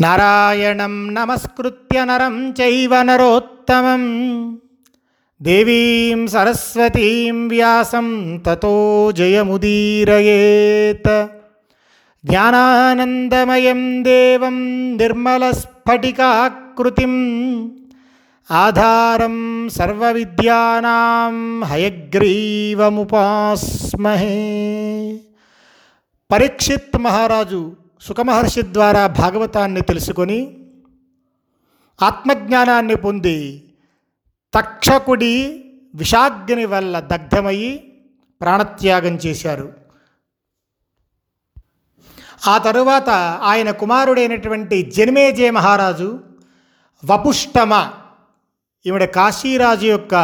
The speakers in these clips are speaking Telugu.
నారాయణం నమస్కృత్య నరం చైవ నరోత్తమం. దేవీం సరస్వతీం వ్యాసం తతో జయముదీరయేత్. జ్ఞానానందమయం దేవం నిర్మలస్ఫటికాకృతిం. ఆధారం సర్వవిద్యానాం హయగ్రీవముపాస్మహే. పరీక్షిత్ మహారాజు సుఖమహర్షి ద్వారా భాగవతాన్ని తెలుసుకొని ఆత్మజ్ఞానాన్ని పొంది తక్షకుడి విషాగ్ని వల్ల దగ్ధమయ్యి ప్రాణత్యాగం చేశారు. ఆ తరువాత ఆయన కుమారుడైనటువంటి జన్మేజయ మహారాజు వపుష్టమ ఈవిడ కాశీరాజు యొక్క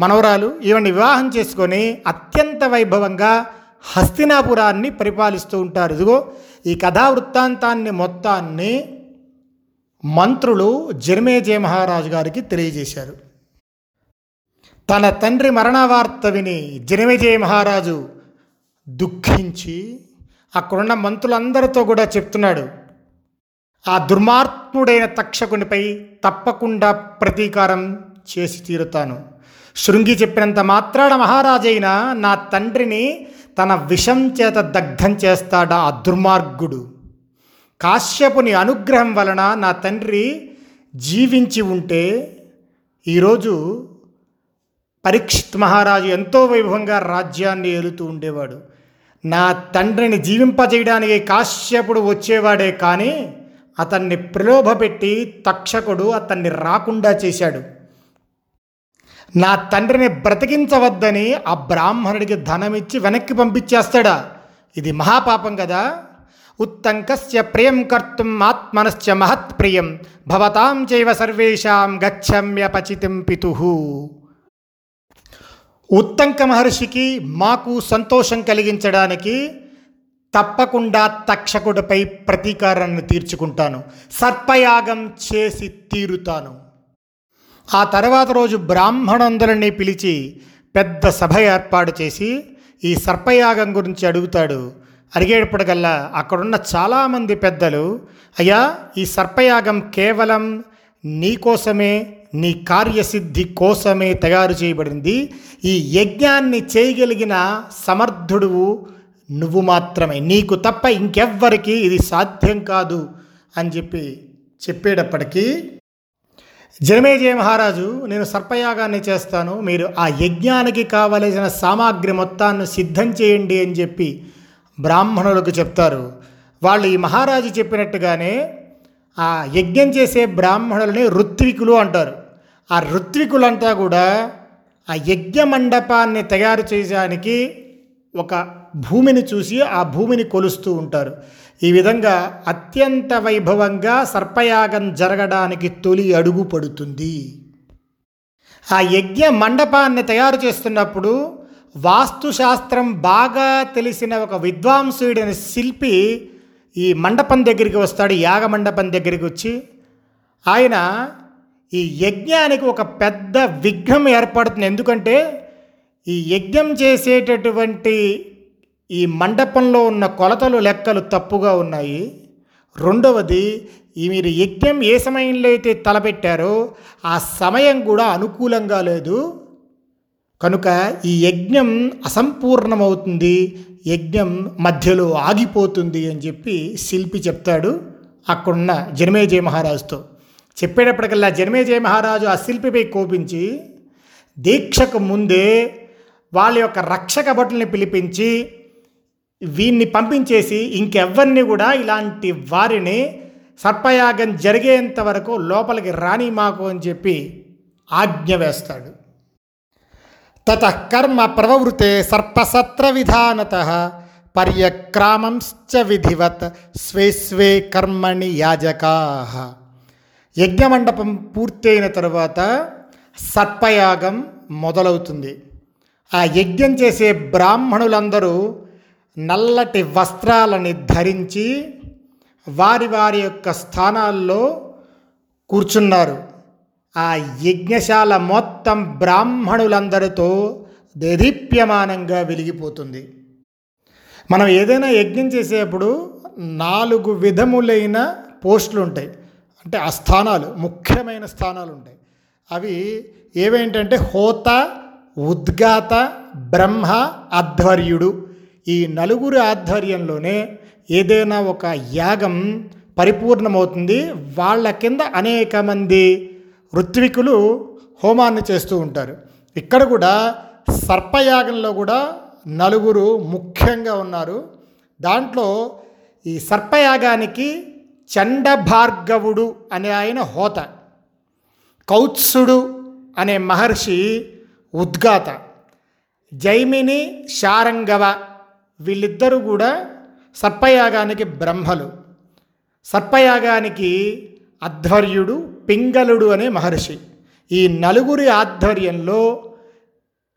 మనవరాలు ఈవిని వివాహం చేసుకొని అత్యంత వైభవంగా హస్తినాపురాన్ని పరిపాలిస్తూ ఉంటారు. ఇదిగో ఈ కథా వృత్తాంతాన్ని మొత్తాన్ని మంత్రులు జన్మేజయ మహారాజు గారికి తెలియజేశారు. తన తండ్రి మరణవార్త విని జనమేజయ మహారాజు దుఃఖించి అక్కడున్న మంత్రులందరితో కూడా చెప్తున్నాడు. ఆ దుర్మార్గుడైన తక్షకునిపై తప్పకుండా ప్రతీకారం చేసి తీరుతాను. శృంగి చెప్పినంత మాత్రాన మహారాజైన నా తండ్రిని తన విషం చేత దగ్ధం చేస్తాడా ఆ దుర్మార్గుడు? కాశ్యపుని అనుగ్రహం వలన నా తండ్రి జీవించి ఉంటే ఈరోజు పరీక్షిత్ మహారాజు ఎంతో వైభవంగా రాజ్యాన్ని ఏలుతూ ఉండేవాడు. నా తండ్రిని జీవింపజేయడానికి కాశ్యపుడు వచ్చేవాడే కానీ అతన్ని ప్రలోభపెట్టి తక్షకుడు అతన్ని రాకుండా చేశాడు. నా తండ్రిని బ్రతికించవద్దని ఆ బ్రాహ్మణుడికి ధనమిచ్చి వెనక్కి పంపించేస్తాడా? ఇది మహాపాపం కదా. ఉత్తంకస్య ప్రియం కర్తుం ఆత్మనశ్చ మహత్ప్రియం భవతాం చైవ సర్వేషాం గచ్చమ్యపచితిం పితు. ఉత్తంక మహర్షికి మాకు సంతోషం కలిగించడానికి తప్పకుండా తక్షకుడిపై ప్రతీకారాన్ని తీర్చుకుంటాను. సర్పయాగం చేసి తీరుతాను. ఆ తర్వాత రోజు బ్రాహ్మణులందరినీ పిలిచి పెద్ద సభ ఏర్పాటు చేసి ఈ సర్పయాగం గురించి అడుగుతాడు. అడిగేటప్పటికల్లా అక్కడున్న చాలామంది పెద్దలు అయ్యా ఈ సర్పయాగం కేవలం నీ కోసమే నీ కార్యసిద్ధి కోసమే తయారు చేయబడింది. ఈ యజ్ఞాన్ని చేయగలిగిన సమర్థుడువు నువ్వు మాత్రమే. నీకు తప్ప ఇంకెవ్వరికి ఇది సాధ్యం కాదు అని చెప్పి చెప్పేటప్పటికీ జనమేజయ మహారాజు నేను సర్పయాగాన్ని చేస్తాను. మీరు ఆ యజ్ఞానికి కావలసిన సామాగ్రి మొత్తాన్ని సిద్ధం చేయండి అని చెప్పి బ్రాహ్మణులకు చెప్తారు. వాళ్ళు ఈ మహారాజు చెప్పినట్టుగానే ఆ యజ్ఞం చేసే బ్రాహ్మణులని ఋత్వికులు అంటారు. ఆ ఋత్వికులంతా కూడా ఆ యజ్ఞ మండపాన్ని తయారు చేయడానికి ఒక భూమిని చూసి ఆ భూమిని కొలుస్తూ ఉంటారు. ఈ విధంగా అత్యంత వైభవంగా సర్పయాగం జరగడానికి తొలి అడుగు పడుతుంది. ఆ యజ్ఞ మండపాన్ని తయారు చేస్తున్నప్పుడు వాస్తుశాస్త్రం బాగా తెలిసిన ఒక విద్వాంసుడైన శిల్పి ఈ మండపం దగ్గరికి వస్తాడు యాగ మండపం దగ్గరికి వచ్చి. ఆయన ఈ యజ్ఞానికి ఒక పెద్ద విఘ్నం ఏర్పడుతుంది. ఎందుకంటే ఈ యజ్ఞం చేసేటటువంటి ఈ మండపంలో ఉన్న కొలతలు లెక్కలు తప్పుగా ఉన్నాయి. రెండవది ఈ మీరు యజ్ఞం ఏ సమయంలో అయితే తలపెట్టారో ఆ సమయం కూడా అనుకూలంగా లేదు. కనుక ఈ యజ్ఞం అసంపూర్ణమవుతుంది యజ్ఞం మధ్యలో ఆగిపోతుంది అని చెప్పి శిల్పి చెప్తాడు అక్కడున్న జనమేజయ మహారాజుతో. చెప్పేటప్పటికల్లా జనమేజయ మహారాజు ఆ శిల్పిపై కోపించి దీక్షకు ముందే వాళ్ళ యొక్క రక్షక భటుల్ని పిలిపించి వీన్ని పంపించేసి ఇంకెవ్వరిని కూడా ఇలాంటి వారిని సర్పయాగం జరిగేంత వరకు లోపలికి రాని మాకు అని చెప్పి ఆజ్ఞ వేస్తాడు. తత కర్మ ప్రవృతే సర్పసత్ర విధానత పర్యక్రామంశ్చ విధివత్ స్వే స్వే కర్మణి యాజకా. యజ్ఞమండపం పూర్తయిన తరువాత సర్పయాగం మొదలవుతుంది. ఆ యజ్ఞం చేసే బ్రాహ్మణులందరూ నల్లటి వస్త్రాలని ధరించి వారి వారి యొక్క స్థానాల్లో కూర్చున్నారు. ఆ యజ్ఞశాల మొత్తం బ్రాహ్మణులందరితో దేదీప్యమానంగా వెలిగిపోతుంది. మనం ఏదైనా యజ్ఞం చేసేప్పుడు నాలుగు విధములైన పోస్టులు ఉంటాయి. అంటే ఆ స్థానాలు ముఖ్యమైన స్థానాలు ఉంటాయి. అవి ఏవేంటంటే హోత ఉద్గాత బ్రహ్మ ఆధ్వర్యుడు ఈ నలుగురి ఆధ్వర్యంలోనే ఏదైనా ఒక యాగం పరిపూర్ణమవుతుంది. వాళ్ళ కింద అనేక మంది ఋత్వికులు హోమాన్ని చేస్తూ ఉంటారు. ఇక్కడ కూడా సర్పయాగంలో కూడా నలుగురు ముఖ్యంగా ఉన్నారు. దాంట్లో ఈ సర్పయాగానికి చండభార్గవుడు అనే ఆయన హోత కౌత్సుడు అనే మహర్షి ఉద్గాత జైమిని శారంగవ వీళ్ళిద్దరూ కూడా సర్పయాగానికి బ్రహ్మలు. సర్పయాగానికి అధ్వర్యుడు పింగళుడు అనే మహర్షి. ఈ నలుగురి ఆధ్వర్యంలో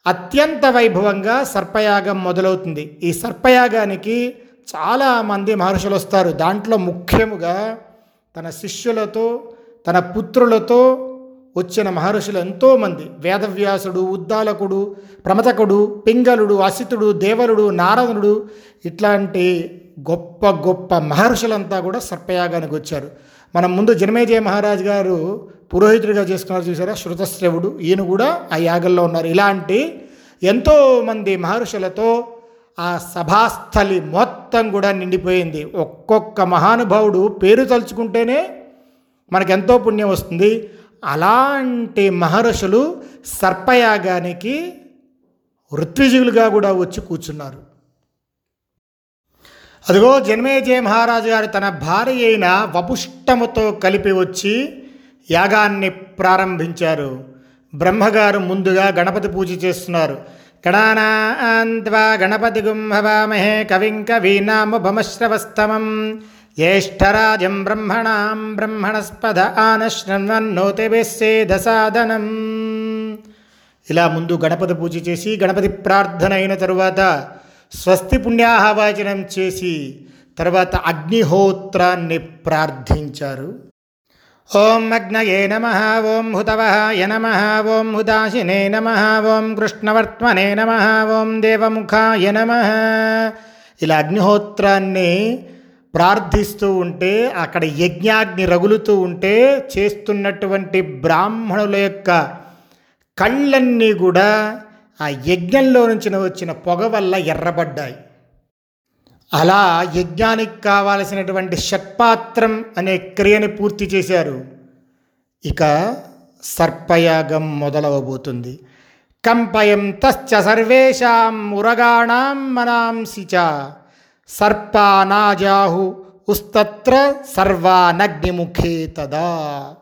అత్యంత వైభవంగా సర్పయాగం మొదలవుతుంది. ఈ సర్పయాగానికి చాలామంది మహర్షులు వస్తారు. దాంట్లో ముఖ్యముగా తన శిష్యులతో తన పుత్రులతో వచ్చిన మహర్షులు ఎంతోమంది. వేదవ్యాసుడు ఉద్దాలకుడు ప్రమతకుడు పింగళుడు అసితుడు దేవరుడు నారదుడు. ఇట్లాంటి గొప్ప గొప్ప మహర్షులంతా కూడా సర్పయాగానికి వచ్చారు. మనం ముందు జనమేజయ మహారాజు గారు పురోహితుడిగా చేసుకున్నారు చూసారా? శృతశ్రవుడు. ఈయన కూడా ఆ యాగంలో ఉన్నారు. ఇలాంటి ఎంతోమంది మహర్షులతో ఆ సభాస్థలి మొత్తం కూడా నిండిపోయింది. ఒక్కొక్క మహానుభావుడు పేరు తలుచుకుంటేనే మనకెంతో పుణ్యం వస్తుంది. అలాంటి మహర్షులు సర్పయాగానికి ఋత్విజులుగా కూడా వచ్చి కూర్చున్నారు. అదిగో జన్మేజయ మహారాజు గారు తన భార్య అయిన వపుష్టముతో కలిపి వచ్చి యాగాన్ని ప్రారంభించారు. బ్రహ్మగారు ముందుగా గణపతి పూజ చేస్తున్నారు. గణానాన్వా గణపతి గుంహవామహే కవిం కవీనాముపమశ్రవస్తమం జ్యేష్ఠరాజం బ్రహ్మణాం బ్రహ్మణస్పద ఆనశ్రవన్నోతిభిస్సేదసాదనం ఇలా ముందు గణపతి పూజ చేసి గణపతి ప్రార్థన అయిన తరువాత స్వస్తి పుణ్యాహవాచనం చేసి తర్వాత అగ్నిహోత్రాన్ని ప్రార్థించారు. ఓం అగ్నయే నమ ఓం హుతవహాయ నమ ఓం హుదాశినే నమ ఓం కృష్ణవర్త్మనే నమ ఓం దేవముఖాయ నమ। ఇలా అగ్నిహోత్రాన్ని ప్రార్థిస్తూ ఉంటే అక్కడ యజ్ఞాగ్ని రగులుతూ ఉంటే చేస్తున్నటువంటి బ్రాహ్మణుల యొక్క కళ్ళన్నీ కూడా ఆ యజ్ఞంలో నుంచి వచ్చిన పొగ వల్ల ఎర్రబడ్డాయి. అలా యజ్ఞానికి కావలసినటువంటి షట్పాత్రం అనే క్రియని పూర్తి చేశారు. ఇక సర్పయాగం మొదలవబోతుంది. కంపయం తశ్చ సర్వేషాం ఉరగాణాం మనాంసిచ సర్పానాజాహు ఉస్తత్ర సర్వానగ్నిముఖే తదా.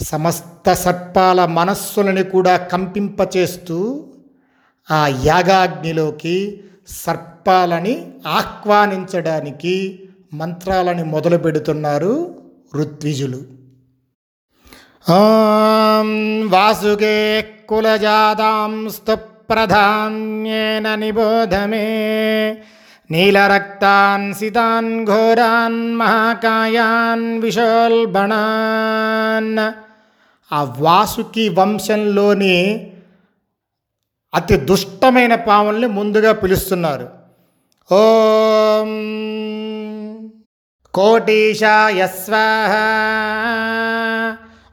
సమస్త సర్పాల మనస్సులని కూడా కంపింపచేస్తూ ఆ యాగాగ్నిలోకి సర్పాలని ఆహ్వానించడానికి మంత్రాలని మొదలు పెడుతున్నారు ఋత్విజులు. ఓం వాసుకే కులజాతాంస్తు ప్రధాన్యేన నిబోధమే. నీలరక్తాన్ సితాన్ ఘోరాన్ మహాకాయాన్ విశోల్బణాన్ ఆ వాసుకి వంశంలోని అతి దుష్టమైన పాముల్ని ముందుగా పిలుస్తున్నారు. ఓం కోటీశాయ స్వాహ.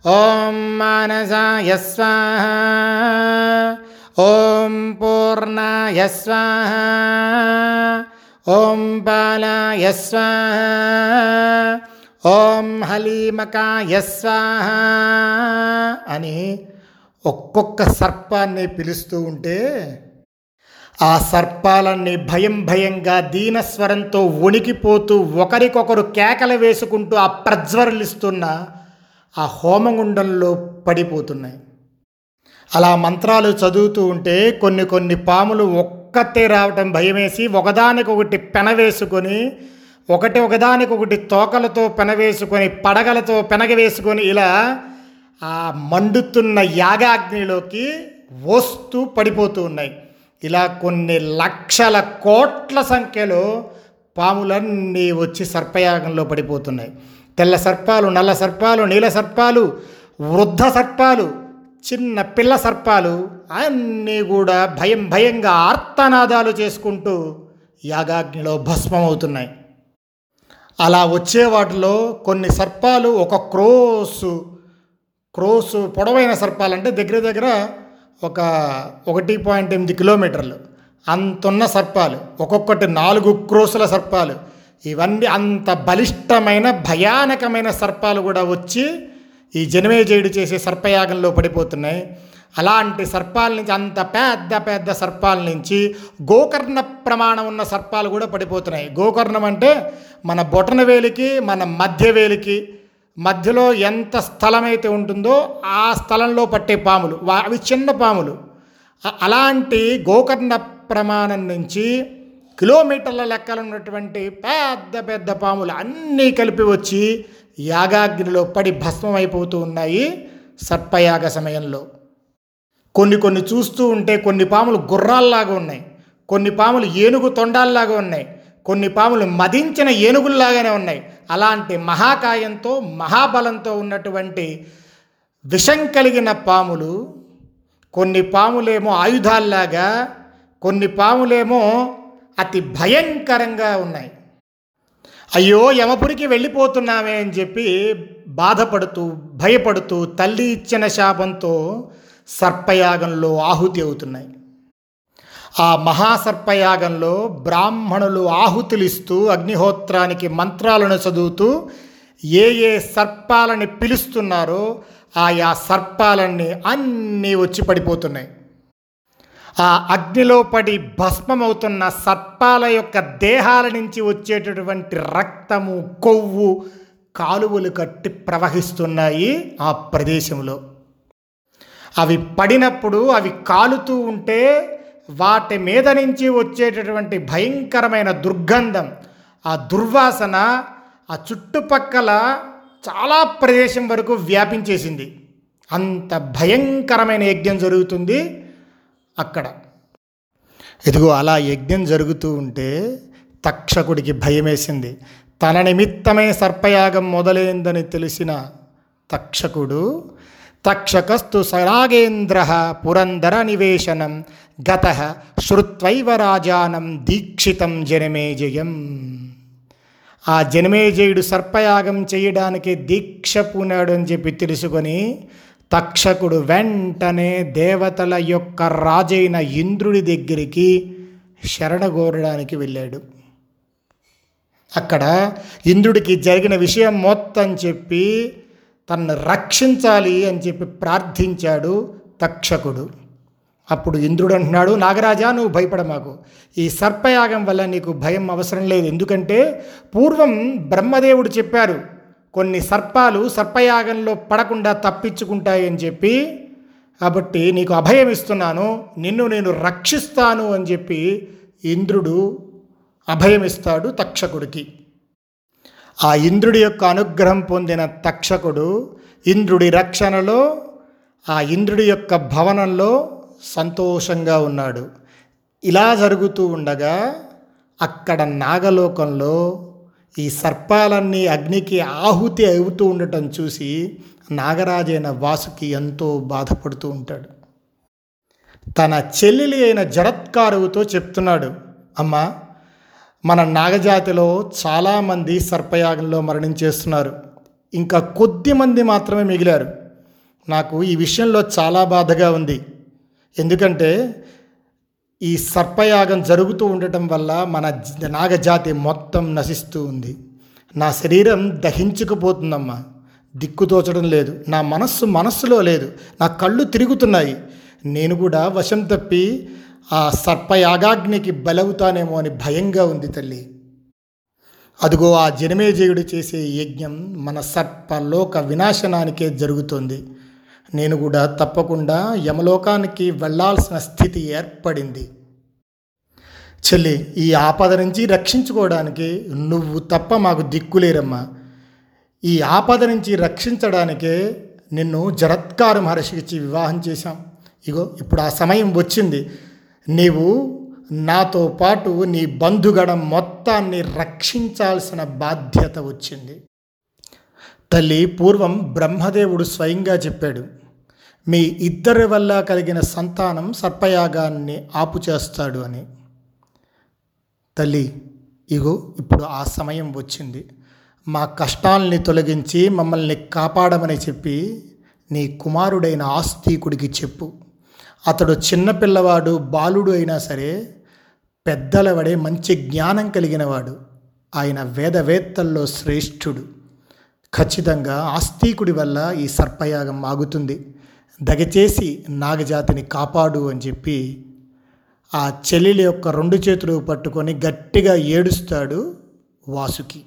ఓం మానసాయ స్వాహ. ఓం పూర్ణాయ స్వాహ. ఓం పాలాయ స్వాహ. ఓం హలీమకాయ స్వాహ. అని ఒక్కొక్క సర్పాన్ని పిలుస్తూ ఉంటే ఆ సర్పాలన్నీ భయం భయంగా దీనస్వరంతో వణికిపోతూ ఒకరికొకరు కేకలు వేసుకుంటూ ఆ ప్రజ్వరలిస్తున్న ఆ హోమగుండంలో పడిపోతున్నాయి. అలా మంత్రాలు చదువుతూ ఉంటే కొన్ని కొన్ని పాములు ఒక్కతే రావటం భయమేసి ఒకదానికొకటి పెనవేసుకొని ఒకటి ఒకదానికొకటి తోకలతో పెనవేసుకొని పడగలతో పెనగవేసుకొని ఇలా ఆ మండుతున్న యాగాగ్నిలోకి వస్తూ పడిపోతూ ఉన్నాయి. ఇలా కొన్ని లక్షల కోట్ల సంఖ్యలో పాములన్నీ వచ్చి సర్పయాగంలో పడిపోతున్నాయి. తెల్ల సర్పాలు నల్ల సర్పాలు నీల సర్పాలు వృద్ధ సర్పాలు చిన్న పిల్ల సర్పాలు అన్నీ కూడా భయం భయంగా ఆర్తనాదాలు చేసుకుంటూ యాగాగ్నిలో భస్మమవుతున్నాయి. అలా వచ్చే వాటిలో కొన్ని సర్పాలు ఒక క్రోసు క్రోసు పొడవైన సర్పాలు అంటే దగ్గర దగ్గర ఒక ఒకటి పాయింట్ ఎనిమిది కిలోమీటర్లు. అంతున్న సర్పాలు ఒక్కొక్కటి నాలుగు క్రోసుల సర్పాలు. ఇవన్నీ అంత బలిష్టమైన భయానకమైన సర్పాలు కూడా వచ్చి ఈ జనమేజయుడు చేసే సర్పయాగంలో పడిపోతున్నాయి. అలాంటి సర్పాల నుంచి అంత పెద్ద పెద్ద సర్పాల నుంచి గోకర్ణ ప్రమాణం ఉన్న సర్పాలు కూడా పడిపోతున్నాయి. గోకర్ణం అంటే మన బొటన వేలికి మన మధ్య వేలికి మధ్యలో ఎంత స్థలమైతే ఉంటుందో ఆ స్థలంలో పట్టే పాములు. వా- అవి చిన్న పాములు. అలాంటి గోకర్ణ ప్రమాణం నుంచి కిలోమీటర్ల లెక్కలు ఉన్నటువంటి పెద్ద పెద్ద పాములు అన్నీ కలిపి వచ్చి యాగాగ్నిలో పడి భస్మం అయిపోతూ ఉన్నాయి సర్పయాగ సమయంలో. కొన్ని కొన్ని చూస్తూ ఉంటే కొన్ని పాములు గుర్రాల్లాగా ఉన్నాయి. కొన్ని పాములు ఏనుగు తొండాల్లాగా ఉన్నాయి. కొన్ని పాములు మదించిన ఏనుగుల్లాగానే ఉన్నాయి. అలాంటి మహాకాయంతో మహాబలంతో ఉన్నటువంటి విషం కలిగిన పాములు కొన్ని పాములేమో ఆయుధాల్లాగా కొన్ని పాములేమో అతి భయంకరంగా ఉన్నాయి. అయ్యో యమపురికి వెళ్ళిపోతున్నామే అని చెప్పి బాధపడుతూ భయపడుతూ తల్లి ఇచ్చిన శాపంతో సర్పయాగంలో ఆహుతి అవుతున్నాయి. ఆ మహాసర్పయాగంలో బ్రాహ్మణులు ఆహుతులిస్తూ అగ్నిహోత్రానికి మంత్రాలను చదువుతూ ఏ ఏ సర్పాలని పిలుస్తున్నారో ఆయా సర్పాలన్నీ అన్నీ వచ్చి పడిపోతున్నాయి. ఆ అగ్నిలో పడి భస్మమవుతున్న సర్పాల యొక్క దేహాల నుంచి వచ్చేటటువంటి రక్తము కొవ్వు కాలువలు కట్టి ప్రవహిస్తున్నాయి ఆ ప్రదేశంలో. అవి పడినప్పుడు అవి కాలుతూ ఉంటే వాటి మీద నుంచి వచ్చేటటువంటి భయంకరమైన దుర్గంధం ఆ దుర్వాసన ఆ చుట్టుపక్కల చాలా ప్రదేశం వరకు వ్యాపించేసింది. అంత భయంకరమైన యజ్ఞం జరుగుతుంది. అక్కడ. ఇదిగో అలా యజ్ఞం జరుగుతూ ఉంటే తక్షకుడికి భయమేసింది. తన నిమిత్తమే సర్పయాగం మొదలైందని తెలిసిన తక్షకుడు తక్షకస్తు సరాగేంద్ర పురందర నివేశనం గత శ్రుత్వైవ రాజానం దీక్షితం జనమేజయం. ఆ జనమేజయుడు సర్పయాగం చేయడానికి దీక్ష పూనాడు అని చెప్పి తెలుసుకొని తక్షకుడు వెంటనే దేవతల యొక్క రాజైన ఇంద్రుడి దగ్గరికి శరణగోరడానికి వెళ్ళాడు. అక్కడ ఇంద్రుడికి జరిగిన విషయం మొత్తం చెప్పి తనను రక్షించాలి అని చెప్పి ప్రార్థించాడు తక్షకుడు. అప్పుడు ఇంద్రుడు అంటున్నాడు నాగరాజా నువ్వు భయపడ మాకు. ఈ సర్పయాగం వల్ల నీకు భయం అవసరం లేదు. ఎందుకంటే పూర్వం బ్రహ్మదేవుడు చెప్పారు కొన్ని సర్పాలు సర్పయాగంలో పడకుండా తప్పించుకుంటాయని చెప్పి కాబట్టి నీకు అభయం ఇస్తున్నాను నిన్ను నేను రక్షిస్తాను అని చెప్పి ఇంద్రుడు అభయమిస్తాడు తక్షకుడికి. ఆ ఇంద్రుడి యొక్క అనుగ్రహం పొందిన తక్షకుడు ఇంద్రుడి రక్షణలో ఆ ఇంద్రుడి యొక్క భవనంలో సంతోషంగా ఉన్నాడు. ఇలా జరుగుతూ ఉండగా అక్కడ నాగలోకంలో ఈ సర్పాలన్నీ అగ్నికి ఆహుతి అవుతూ ఉండటం చూసి నాగరాజైన వాసుకి ఎంతో బాధపడుతూ ఉంటాడు. తన చెల్లెలి అయిన జరత్కారువుతో చెప్తున్నాడు అమ్మా మన నాగజాతిలో చాలామంది సర్పయాగంలో మరణించేస్తున్నారు. ఇంకా కొద్ది మంది మాత్రమే మిగిలారు. నాకు ఈ విషయంలో చాలా బాధగా ఉంది. ఎందుకంటే ఈ సర్పయాగం జరుగుతూ ఉండటం వల్ల మన నాగజాతి మొత్తం నశిస్తూ ఉంది. నా శరీరం దహించుకుపోతుందమ్మా. దిక్కు తోచడం లేదు. నా మనస్సు మనస్సులో లేదు. నా కళ్ళు తిరుగుతున్నాయి. నేను కూడా వశం తప్పి ఆ సర్పయాగాగ్నికి బలవుతానేమో అని భయంగా ఉంది తల్లి. అదిగో ఆ జనమేజయుడు చేసే యజ్ఞం మన సర్పలోక వినాశనానికే జరుగుతుంది. నేను కూడా తప్పకుండా యమలోకానికి వెళ్ళాల్సిన స్థితి ఏర్పడింది. చెల్లి ఈ ఆపద నుంచి రక్షించుకోవడానికి నువ్వు తప్ప మాకు దిక్కులేరమ్మా ఈ ఆపద నుంచి రక్షించడానికే నిన్ను జరత్కారు మహర్షికి ఇచ్చి వివాహం చేశాం. ఇగో ఇప్పుడు ఆ సమయం వచ్చింది. నీవు నాతో పాటు నీ బంధుగణం మొత్తాన్ని రక్షించాల్సిన బాధ్యత వచ్చింది. తల్లి పూర్వం బ్రహ్మదేవుడు స్వయంగా చెప్పాడు మీ ఇద్దరి వల్ల కలిగిన సంతానం సర్పయాగాన్ని ఆపు చేస్తాడు అని. తల్లి ఇగో ఇప్పుడు ఆ సమయం వచ్చింది. మా కష్టాల్ని తొలగించి మమ్మల్ని కాపాడమని చెప్పి నీ కుమారుడైన ఆస్తికుడికి చెప్పు. అతడు చిన్నపిల్లవాడు బాలుడు అయినా సరే పెద్దలవడే మంచి జ్ఞానం కలిగినవాడు. ఆయన వేదవేత్తల్లో శ్రేష్ఠుడు. ఖచ్చితంగా ఆస్తికుడి వల్ల ఈ సర్పయాగం ఆగుతుంది. దయచేసి నాగజాతిని కాపాడు అని చెప్పి ఆ చెల్లెలి యొక్క రెండు చేతులు పట్టుకొని గట్టిగా ఏడుస్తాడు వాసుకి.